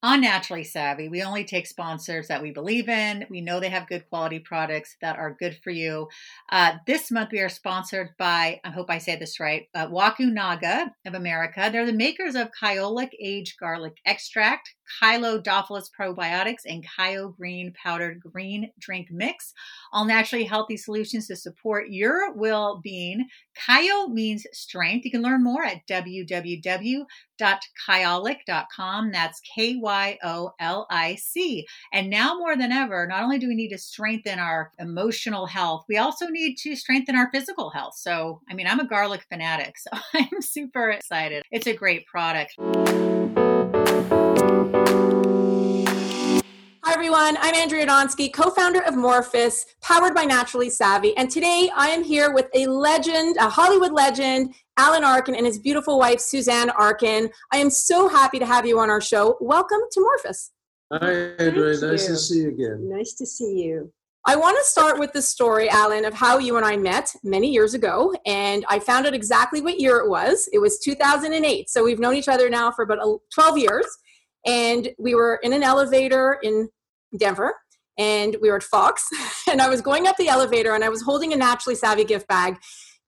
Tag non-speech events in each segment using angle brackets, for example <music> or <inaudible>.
on Naturally Savvy, we only take sponsors that we believe in. We know they have good quality products that are good for you. Uh, this month, we are sponsored by, I hope I say this right, uh, Wakunaga of America. They're the makers of Kyolic Aged Garlic Extract, Kyo-Dophilus Probiotics, and Kyo Green Powdered Green Drink Mix. All naturally healthy solutions to support your well being. Kyo means strength. You can learn more at www.kyolic.com. That's K Y O L I C. And now more than ever, not only do we need to strengthen our emotional health, we also need to strengthen our physical health. So, I mean, I'm a garlic fanatic, <laughs> so I'm super excited. It's a great product. Hi, everyone. I'm Andrea Donsky, co founder of Morphus, powered by Naturally Savvy. And today I am here with a legend, a Hollywood legend, Alan Arkin, and his beautiful wife, Suzanne Arkin. I am so happy to have you on our show. Welcome to Morphus. Hi, Andrea. Nice to see you again. Nice to see you. I want to start with the story, Alan, of how you and I met many years ago. And I found out exactly what year it was. It was 2008. So we've known each other now for about 12 years. And we were in an elevator in Denver and we were at Fox <laughs> and I was going up the elevator and I was holding a naturally savvy gift bag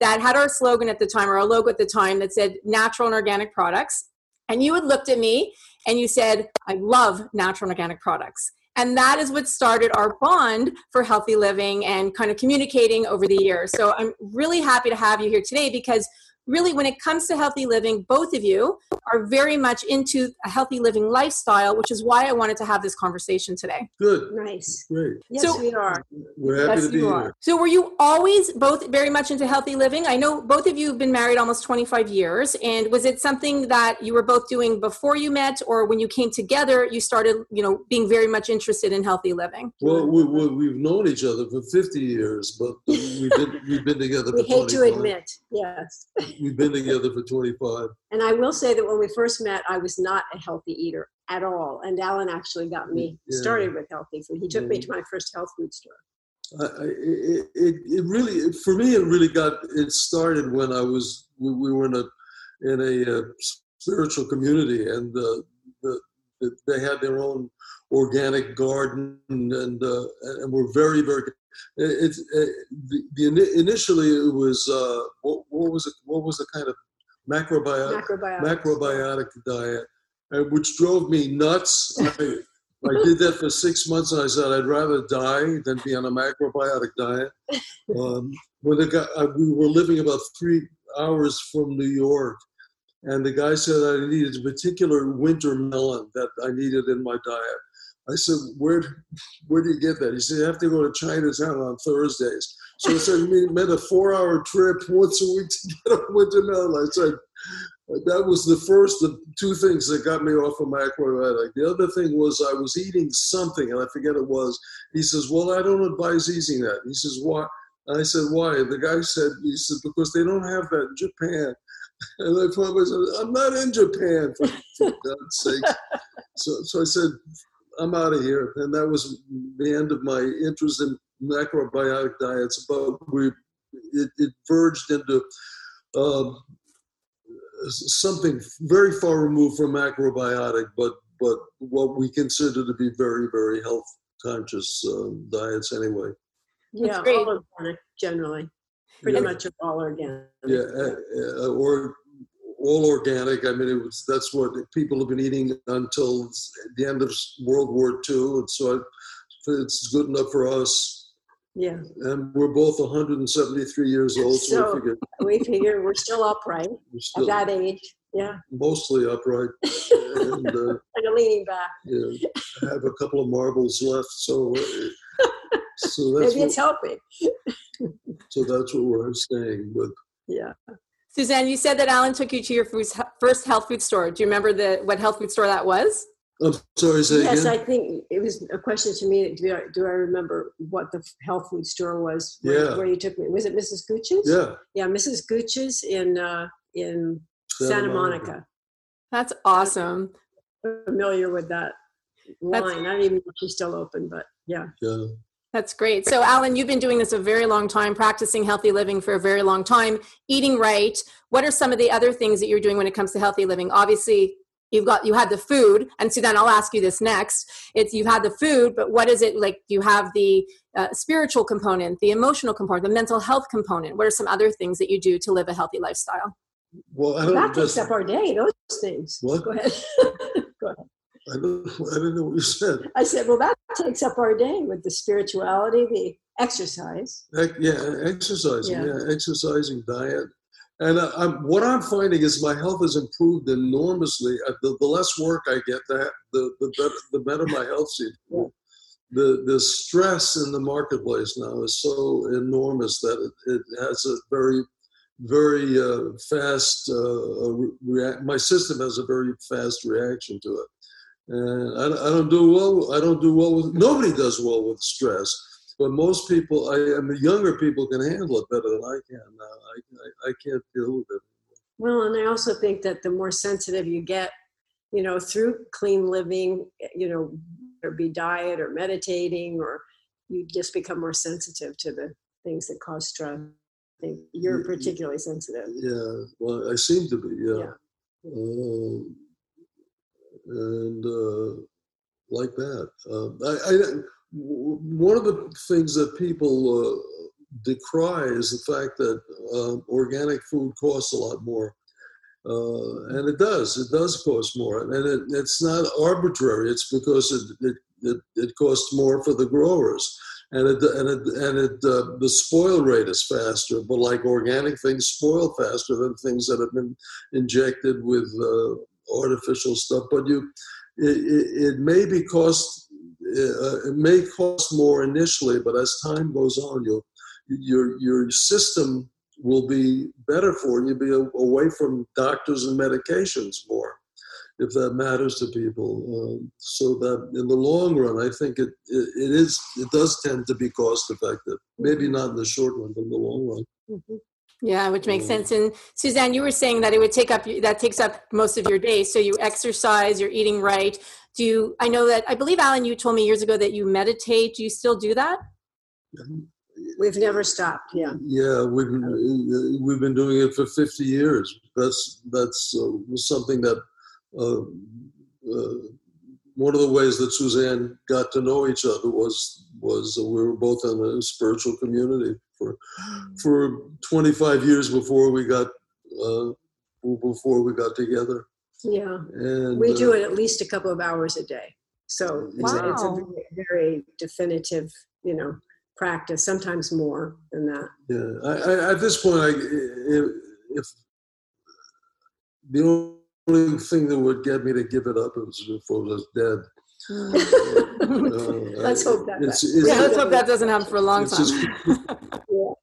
that had our slogan at the time or our logo at the time that said natural and organic products. And you had looked at me and you said, I love natural and organic products. And that is what started our bond for healthy living and kind of communicating over the years. So I'm really happy to have you here today because really when it comes to healthy living both of you are very much into a healthy living lifestyle which is why i wanted to have this conversation today Good. Nice. Great. Yes, So- we are. We're happy Yes, to be you here. are. so were you always both very much into healthy living i know both of you have been married almost 25 years and was it something that you were both doing before you met or when you came together you started you know being very much interested in healthy living Well, we, we, we've known each other for 50 years, but we've been, we've been together We for hate to admit, yes. <laughs> We've been together for 25. And I will say that when we first met, I was not a healthy eater at all. And Alan actually got me Yeah. started with healthy food. He took me Mhm. to my first health food store. I, it, it, it really, for me, it really got, it started when I was, we, we were in a, in a uh, spiritual community and uh, they had their own organic garden and, uh, and were very, very, it's it, the, the, initially it was, uh, what, what was it, what was the kind of macrobiotic, macrobiotic diet, uh, which drove me nuts. I, <laughs> I did that for six months, and I said I'd rather die than be on a macrobiotic diet. <laughs> Um, when the guy, uh, we were living about three hours from New York, and the guy said I needed a particular winter melon that I needed in my diet. I said, "Where, where do you get that?" He said, "You have to go to Chinatown on Thursdays." So I said, "We made a four-hour trip <laughs> once a week to get a winter melon." I said, that was the first of two things that got me off of my macrobiotic. The other thing was I was eating something, and I forget it was. He says, "Well, I don't advise eating that." He says, "Why?" And I said, "Why?" The guy said, "He said because they don't have that in Japan." And I thought, I said, "I'm not in Japan, for, for God's sake." <laughs> So, so I said, "I'm out of here," and that was the end of my interest in macrobiotic diets. But we, it, it verged into. Um, something very far removed from macrobiotic, but but what we consider to be very very health conscious um, diets anyway. Yeah, great. all organic generally. Pretty Yeah. much all organic. Yeah, uh, uh, or all organic. I mean, it was that's what people have been eating until the end of World War II, and so I, it's good enough for us. Yeah. And we're both 173 years old, so, So- I figure We figure we're still upright we're at that age. Yeah. mostly upright, <laughs> and uh, of leaning back. yeah, I have a couple of marbles left, so. Uh, so <laughs> that's Maybe what, it's helping. <laughs> so that's what we're saying. with. Yeah. suzanne you said that alan took you to your first health food store do you remember the what health food store that was I'm sorry, say Yes, again. I think it was a question to me. Do I, do I remember what the health food store was? Where, Yeah. where you took me? Was it Mrs. Gooch's? yeah, Yeah, Mrs. Gooch's in uh, in Santa, Monica. that's awesome Familiar with that That's- line? I don't even know if she's still open, but yeah. Yeah. That's great. So, Alan, you've been doing this a very long time, practicing healthy living for a very long time, eating right. What are some of the other things that you're doing when it comes to healthy living? Obviously, you've got you had the food and so then i'll ask you this next it's you've had the food but what is it like you have the uh, spiritual component the emotional component the mental health component what are some other things that you do to live a healthy lifestyle well I don't that just, takes up our day those things What? go ahead <laughs> go ahead I don't, I don't know what you said. i said well that takes up our day with the spirituality the exercise Yeah, exercising. Yeah. Yeah, exercising, diet, and uh, I'm, what I'm finding is my health has improved enormously. Uh, The, the less work I get, that the the better the better my health seems. Yeah. The the stress in the marketplace now is so enormous that it, it has a very very uh, fast uh. My system has a very fast reaction to it, and I, I don't do well. I don't do well with. Nobody does well with stress but most people, I, and the younger people can handle it better than I can. now. I, I, I can't deal with it. Well, and I also think that the more sensitive you get, you know, through clean living, you know, or be diet or meditating, or you just become more sensitive to the things that cause stress. I think you're particularly sensitive. Yeah, well, I seem to be, yeah. Yeah. Um, and uh, like that. Um, I, I, one of the things that people uh, decry is the fact that um organic food costs a lot more. Uh, and it does. It does cost more, and it, it's not arbitrary. It's because it, it it it costs more for the growers, and it and it and it uh, the spoil rate is faster. But like organic things spoil faster than things that have been injected with uh, artificial stuff. But you, it, it, may be cost. Uh, it may cost more initially, but as time goes on, you'll your your system will be better for you. Be away from doctors and medications more, if that matters to people. Um, so that in the long run, I think it, it it is it does tend to be cost effective. Maybe not in the short run, but in the long run. Mhm. Yeah, which makes Mm. sense. And Suzanne, you were saying that it would take up that takes up most of your day. So you exercise, you're eating right. Do you? I know that I believe Alan, you told me years ago that you meditate. Do you still do that? We've never stopped. Yeah. Yeah, we've been, we've been doing it for 50 years. That's that's uh, something that uh, uh, one of the ways that Suzanne got to know each other was was uh, we were both in a spiritual community for for 25 years before we got uh, before we got together. Yeah. And We uh, do it at least a couple of hours a day. So it's, a, it's a very, very definitive, you know, practice, sometimes more than that. Yeah, I, I, at this point, I, if, if the only thing that would get me to give it up is if I was dead. <laughs> Uh, Let's hope that. It's, it's, yeah, let's hope that doesn't happen for a long it's time. as,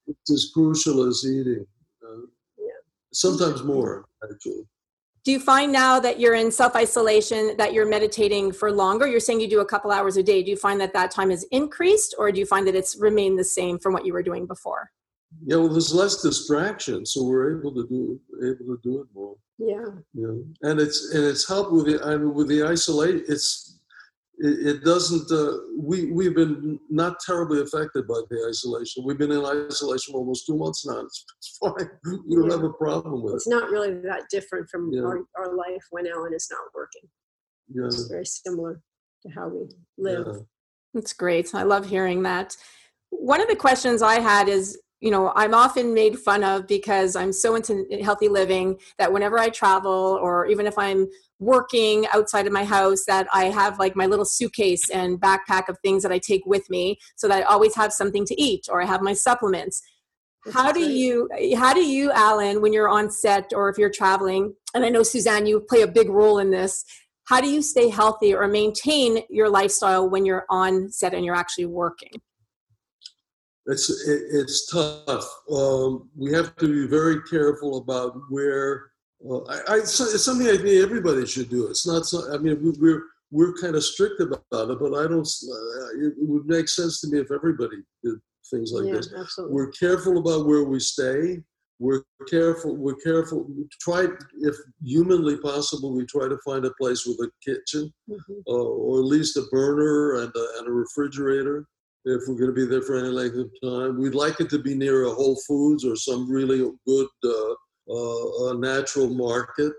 it's as crucial as eating. Uh, Yeah. Sometimes more, actually. Do you find now that you're in self isolation that you're meditating for longer? You're saying you do a couple hours a day. Do you find that that time is increased, or do you find that it's remained the same from what you were doing before? Yeah, well, there's less distraction, so we're able to do able to do it more. Yeah. you know and it's and it's helped with the i mean with the isolate it's it, it doesn't uh, we we've been not terribly affected by the isolation we've been in isolation for almost two months now it's, it's fine we don't Yeah. have a problem with It's it not really that different from Yeah. our, our life when Alan is not working. yeah, It's very similar to how we live. yeah. That's great. I love hearing that. One of the questions I had is you know, I'm often made fun of because I'm so into healthy living that whenever I travel or even if I'm working outside of my house that I have like my little suitcase and backpack of things that I take with me so that I always have something to eat or I have my supplements. That's how do great. you how do you Alan when you're on set or if you're traveling and I know Suzanne you play a big role in this how do you stay healthy or maintain your lifestyle when you're on set and you're actually working it's it, it's tough um, we have to be very careful about where uh, I, I, it's something I think everybody should do. It's not. So, I mean, we, we're we're kind of strict about it, but I don't. Uh, it would make sense to me if everybody did things like yeah, this. absolutely. We're careful about where we stay. We're careful. We're careful. We try, if humanly possible, we try to find a place with a kitchen, Mhm. uh, or at least a burner and a, and a refrigerator. If we're going to be there for any length of time, we'd like it to be near a Whole Foods or some really good uh, uh, natural market.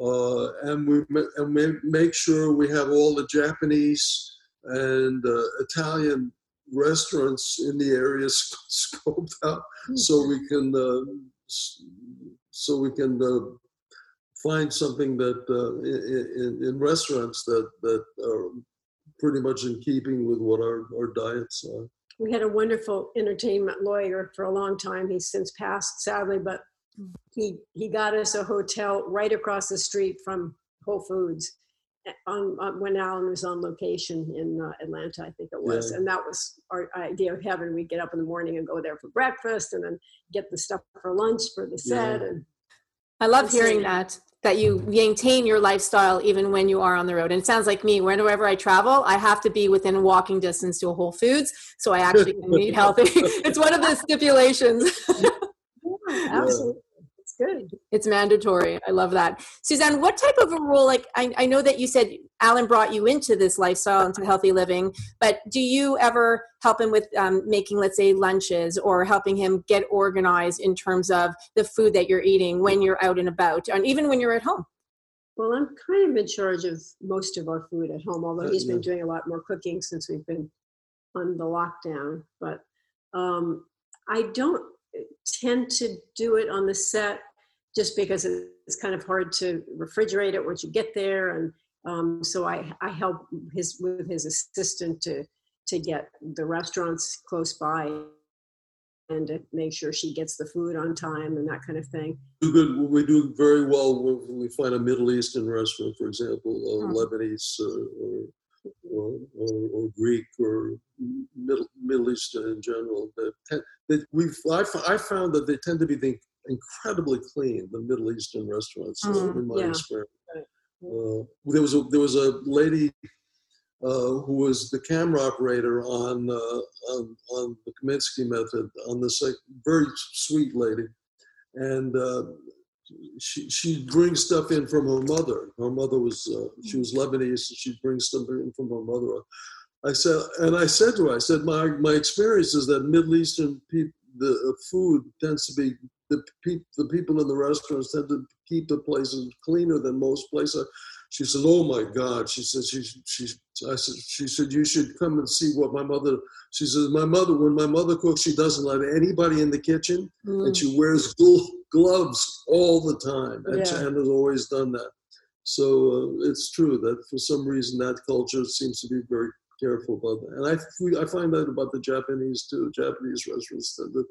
uh, and we and we make sure we have all the Japanese and uh, Italian restaurants in the area sc- <laughs> scoped out so we can uh, so we can uh, find something that uh, in, in, restaurants that that are pretty much in keeping with what our, our diets are. we had a wonderful entertainment lawyer for a long time. He's since passed, sadly, but he he got us a hotel right across the street from Whole Foods eh, on, on when Alan was on location in uh, Atlanta, I think it was, Yeah. and that was our idea of heaven. We'd get up in the morning and go there for breakfast, and then get the stuff for lunch for the set, Yeah. and I love hearing that that you maintain your lifestyle even when you are on the road. And it sounds like me. Whenever I travel, I have to be within walking distance to a Whole Foods, so I actually can eat healthy. <laughs> it's one of the stipulations. <laughs> yeah, absolutely, it's good. It's mandatory. I love that. Suzanne, what type of a role, like I, I know that you said Alan brought you into this lifestyle, into healthy living, but do you ever help him with um, making, let's say, lunches or helping him get organized in terms of the food that you're eating when you're out and about and even when you're at home? Well, I'm kind of in charge of most of our food at home, although Uh, he's been doing a lot more cooking since we've been on the lockdown. But um, I don't tend to do it on the set just because it's kind of hard to refrigerate it once you get there. And um, so I, I help his with his assistant to to get the restaurants close by and to make sure she gets the food on time and that kind of thing. do good. We do very well when we find a Middle Eastern restaurant, for example, uh, Hmm. Lebanese uh, or, or, or Greek or Middle Middle Eastern in general. That, that we've I found that they tend to be the incredibly clean. The Middle Eastern restaurants, Mm, in my yeah. experience. Uh, there was a there was a lady uh, who was the camera operator on, uh, on on the Kominsky method on the sec- very sweet lady, and uh, she she'd bring stuff in from her mother. Her mother was uh, she was Lebanese, and she brings stuff in from her mother. I said, and I said to her, I said, my my experience is that Middle Eastern people, the uh, food tends to be the pe- the people in the restaurants tend to keep the places cleaner than most places. She said, "Oh my God!" She said, "She she." I said, "She said you should come and see what my mother." She says, "My mother, when my mother cooks, she doesn't let anybody in the kitchen, and she wears gl- gloves all the time, and, she, Yeah. has always done that." So uh, it's true that for some reason that culture seems to be very careful about that, and I I find that about the Japanese too. Japanese restaurants tend to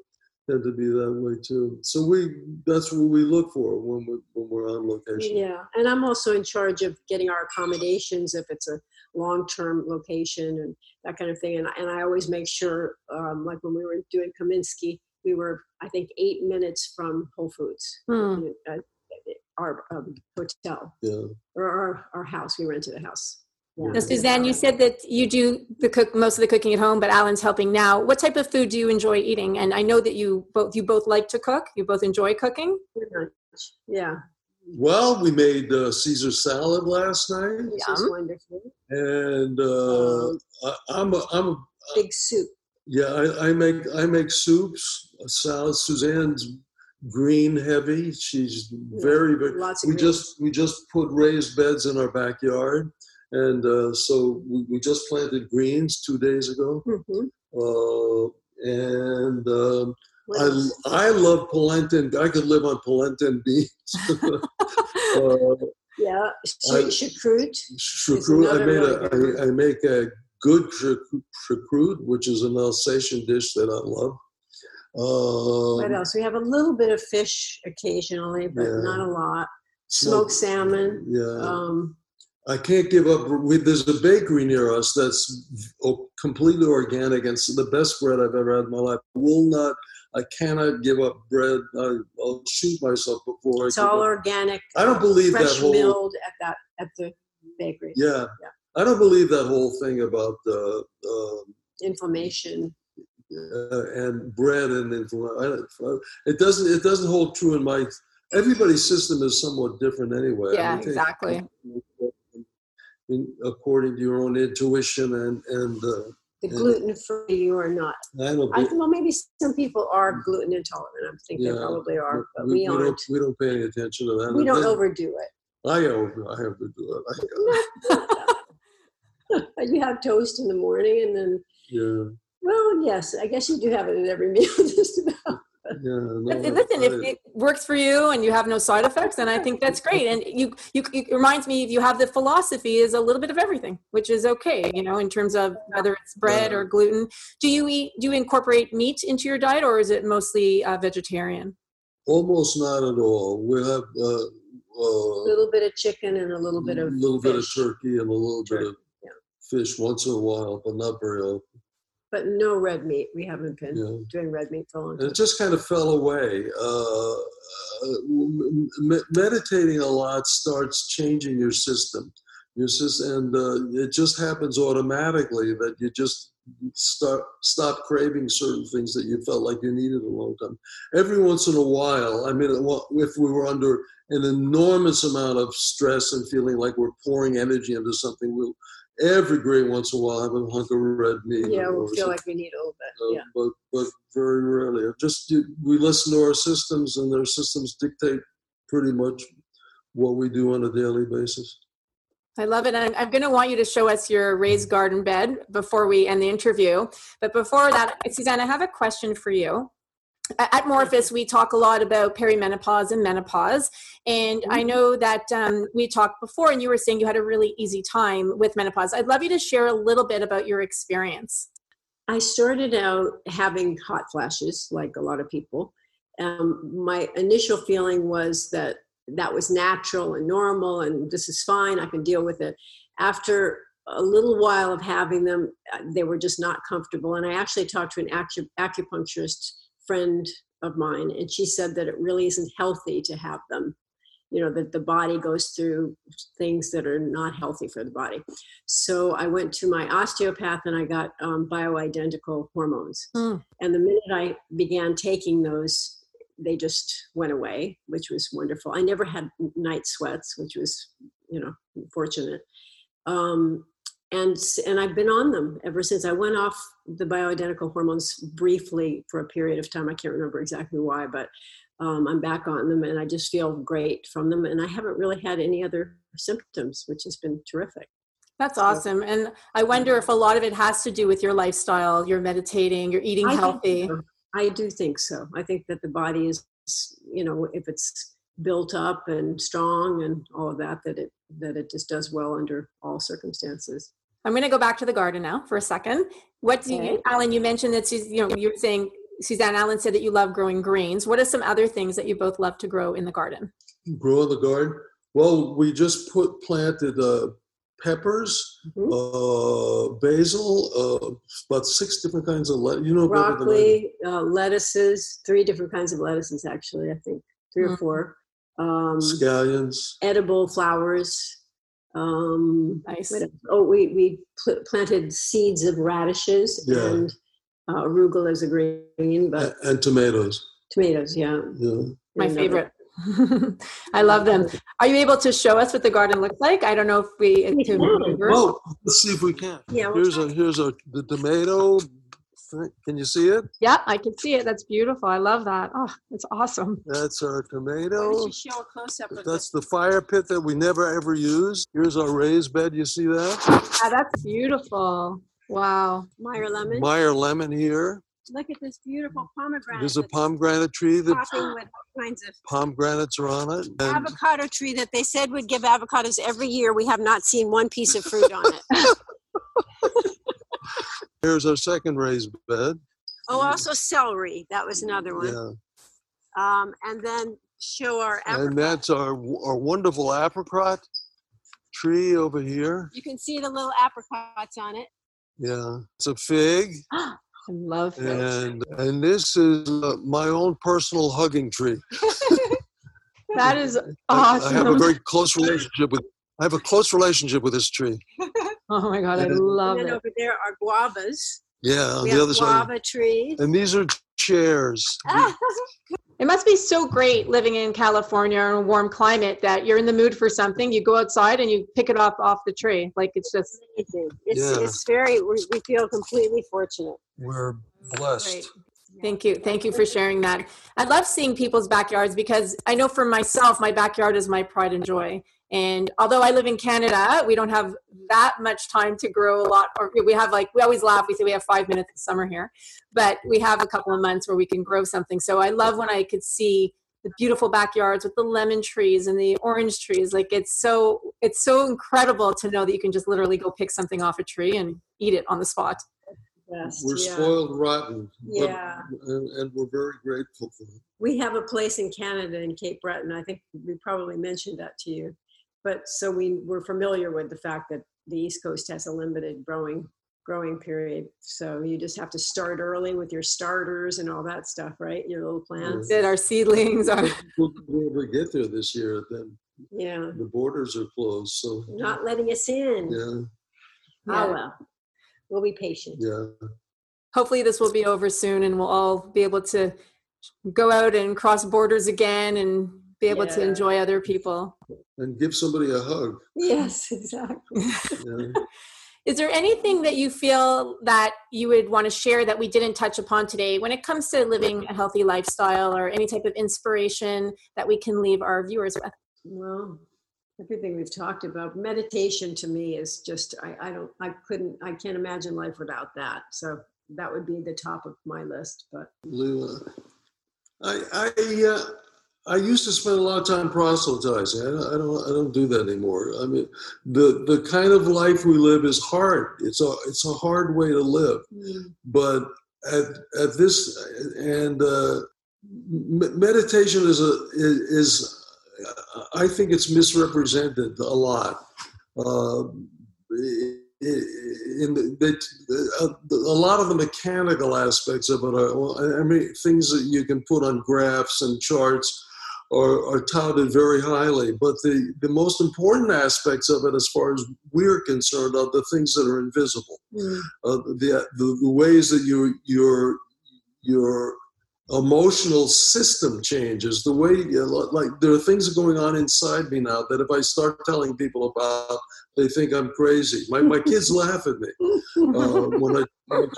tend to be that way too. So we that's what we look for when we when we're on location. Yeah, and I'm also in charge of getting our accommodations if it's a long-term location and that kind of thing. And, and I always make sure, um, like when we were doing Kominsky, we were, I think, eight minutes from Whole Foods, Hmm. uh, our um, hotel Yeah. or our, our house. We rented a house. Yeah. Now, Suzanne, you said that you do the cook most of the cooking at home, but Alan's helping now. What type of food do you enjoy eating? And I know that you both you both like to cook. You both enjoy cooking. Yeah, Well, we made uh, Caesar salad last night, this Yum. is wonderful. and uh, Um, I, I'm a, I'm a, Big soup. yeah. I, I make I make soups, salad. Suzanne's green heavy. She's very very. Lots of We greens. just we just put raised beds in our backyard, and uh, so we, we just planted greens two days ago. Mhm. Uh, and um, I? I love polenta. and- I could live on polenta and beans. <laughs> uh, yeah, choucroute. Choucroute. I made a, I, I make a good choucrou- choucroute, which is an Alsatian dish that I love. What Um, else? We have a little bit of fish occasionally, but Yeah. not a lot. Smoked- Smoked salmon. yeah, Um, I can't give up. We, there's a bakery near us that's completely organic and it's the best bread I've ever had in my life. I will not. I cannot give up bread. I, I'll shoot myself before I it's all up. organic. I don't believe that fresh whole. milled at that at the bakery. Yeah. Yeah. I don't believe that whole thing about uh, um, Inflammation. uh, and bread and infl- It doesn't. It doesn't hold true in my. Everybody's system is somewhat different anyway. Yeah, I think- exactly. In, according to your own intuition and and uh, The gluten free you are not. I don't. I well maybe some people are gluten intolerant. I think Yeah, they probably are, but we, we, aren't. don't. We don't pay any attention to that. We don't overdo it. I have, I have to do it. <laughs> <laughs> you have toast in the morning and then yeah. Well, yes, I guess you do have it in every <laughs> meal, just about. Yeah, no, Listen, if it works for you and you have no side effects, then I think that's great. And you, you, it reminds me, you have the philosophy is a little bit of everything, which is okay, you know, in terms of whether it's bread or gluten. Do you eat? Do you incorporate meat into your diet, or is it mostly uh, vegetarian? almost not at all. We have uh, A uh, little bit of chicken and a little bit of a little bit of turkey and a little bit of yeah. fish once in a while, but not very often. But no red meat. We haven't been Yeah. doing red meat for a long time. it just kind of fell away. Uh, uh, me- meditating a lot starts changing your system. Your system, and uh, it just happens automatically that you just start stop craving certain things that you felt like you needed a long time. Every once in a while, I mean, if we were under an enormous amount of stress and feeling like we're pouring energy into something, we'll every great once in a while I have a hunk of red meat. yeah, we feel like we need a little bit. Uh, yeah. but but very rarely. Just we listen to our systems, and their systems dictate pretty much what we do on a daily basis. I love it. And I'm, I'm going to want you to show us your raised garden bed before we end the interview. But before that, Suzanne, I have a question for you. At Morphus, we talk a lot about perimenopause and menopause. And I know that um, we talked before, and you were saying you had a really easy time with menopause. I'd love you to share a little bit about your experience. I started out having hot flashes, like a lot of people. Um, my initial feeling was that that was natural and normal, and this is fine. I can deal with it. After a little while of having them, uh, they were just not comfortable. And I actually talked to an acu- acupuncturist friend of mine, and she said that it really isn't healthy to have them. You know, that the body goes through things that are not healthy for the body. So I went to my osteopath and I got um, bioidentical hormones. Mm. And the minute I began taking those, they just went away, which was wonderful. I never had night sweats, which was, you know, fortunate. Um, and and I've been on them ever since. I went off the bioidentical hormones briefly for a period of time. I can't remember exactly why, but um, I'm back on them, and I just feel great from them. And I haven't really had any other symptoms, which has been terrific. That's awesome. And I wonder if a lot of it has to do with your lifestyle, you're meditating, you're eating I healthy. so. I do think so. I think that the body is, you know, if it's built up and strong and all of that, that it that it just does well under all circumstances. I'm going to go back to the garden now for a second. What do you, Alan? You mentioned that Sus- you know you were saying Suzanne Alan said that you love growing greens. What are some other things that you both love to grow in the garden? Grow in the garden. Well, we just put planted uh, peppers, Mhm. uh, basil, uh, about six different kinds of lettuce. You know better than I do. Broccoli, uh, lettuces, three different kinds of lettuces actually. I think 3 or Mhm. four. Um, scallions. edible flowers. Um, Nice. Oh, we we pl- planted seeds of radishes Yeah. and uh, arugula is a green, but a- and tomatoes. tomatoes, yeah. Yeah. My favorite. <laughs> I love them. <laughs> Are you able to show us what the garden looks like? I don't know if we. We can- can. Well, let's see if we can. Yeah, we'll Here's a here's a the tomato. Thing. Can you see it? Yeah, I can see it. That's beautiful. I love that. Oh, it's awesome. That's our Why don't tomato. you show a close up of That's the fire pit that we never ever use. Here's our raised bed. You see that? Ah, that's beautiful. Wow. Meyer lemon? Meyer lemon here. Look at this beautiful pomegranate. There's a pomegranate tree. The popping with all kinds of pomegranates are on it. And avocado tree that they said would give avocados every year. We have not seen one piece of fruit on it. <laughs> <laughs> here's our second raised bed. oh, also celery. That was another one. Yeah. Um, and then show our And that's our our wonderful apricot tree over here. You can see the little apricots on it. Yeah. It's a fig. <gasps> I love it. And and this is uh, my own personal hugging tree. <laughs> That is I- I have a very close relationship with. I have a close relationship with this tree. <laughs> Oh my God, I And- love and it. over there are guavas. Yeah, on we the have other side. guava trees. And these are chairs. It must be so great living in California in a warm climate that you're in the mood for something. You go outside and you pick it up off the tree. Like it's just Amazing. It's, Yeah. it's very, we, we feel completely fortunate. We're blessed. Great. Thank you. Thank you for sharing that. I love seeing people's backyards because I know for myself, my backyard is my pride and joy. And although I live in Canada, we don't have that much time to grow a lot. Or we have like, we always laugh, we say we have five minutes of summer here, but we have a couple of months where we can grow something. So I love when I could see the beautiful backyards with the lemon trees and the orange trees. Like it's so, it's so incredible to know that you can just literally go pick something off a tree and eat it on the spot. Best, We're yeah. spoiled rotten. but- Yeah. and, and we're very grateful for it. we have a place in Canada in Cape Breton. I think we probably mentioned that to you. But so we were familiar with the fact that the East Coast has a limited growing growing period. So you just have to start early with your starters and all that stuff, right? Your little plants. That our seedlings are. We'll never get there this year, then Yeah. the borders are closed, so, Not letting us in. yeah, Oh well. We'll be patient. yeah. hopefully this will be over soon and we'll all be able to go out and cross borders again and be able to enjoy other people. And give somebody a hug, Yes, <laughs> exactly. yeah. <laughs> Is there anything that you feel that you would want to share that we didn't touch upon today when it comes to living a healthy lifestyle or any type of inspiration that we can leave our viewers with? Well, everything we've talked about, meditation to me is just I, I don't I couldn't I can't imagine life without that. So that would be the top of my list. But Lou, I, I, uh, I used to spend a lot of time proselytizing. I don't, I don't, I don't do that anymore. I mean, the the kind of life we live is hard. It's a, it's a hard way to live. But at at this, and uh, meditation is a is, I think it's misrepresented a lot. Uh, in the, that uh, a lot of the mechanical aspects of it are, I mean, things that you can put on graphs and charts are, are touted very highly. But the, the most important aspects of it, as far as we're concerned, are the things that are invisible. Uh, the, the, the ways that your, your, your emotional system changes the way like there are things going on inside me now that if i start telling people about they think i'm crazy my, my kids laugh at me uh, when I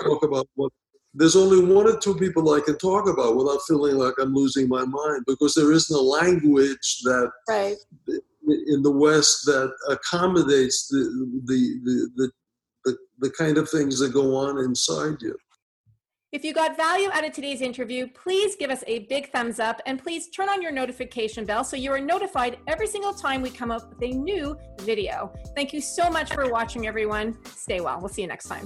talk about what there's only one or two people I can talk about without feeling like I'm losing my mind because there isn't a language that Right. in the West that accommodates the the the the, the, the kind of things that go on inside you. If you got value out of today's interview, please give us a big thumbs up and please turn on your notification bell so you are notified every single time we come up with a new video. Thank you so much for watching, everyone. Stay well. We'll see you next time.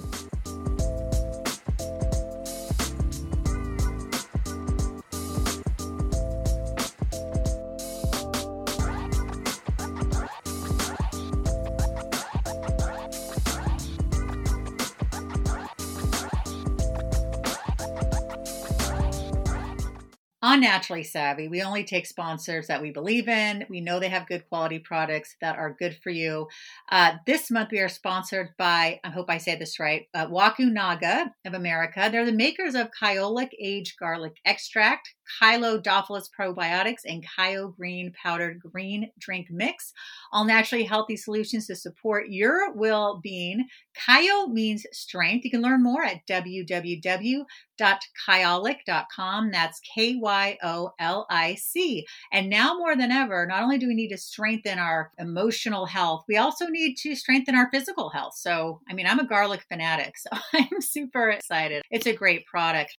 On Naturally Savvy, we only take sponsors that we believe in. We know they have good quality products that are good for you. Uh, this month, we are sponsored by, I hope I say this right, uh, Wakunaga of America. They're the makers of Kyolic Aged Garlic Extract, Kyo-Dophilus Probiotics, and Kyo Green Powdered Green Drink Mix. All naturally healthy solutions to support your well being. Kyo means strength. You can learn more at www.kyolic.com. That's K Y O L I C. And now more than ever, not only do we need to strengthen our emotional health, we also need to strengthen our physical health. So, I mean, I'm a garlic fanatic, <laughs> so I'm super excited. It's a great product.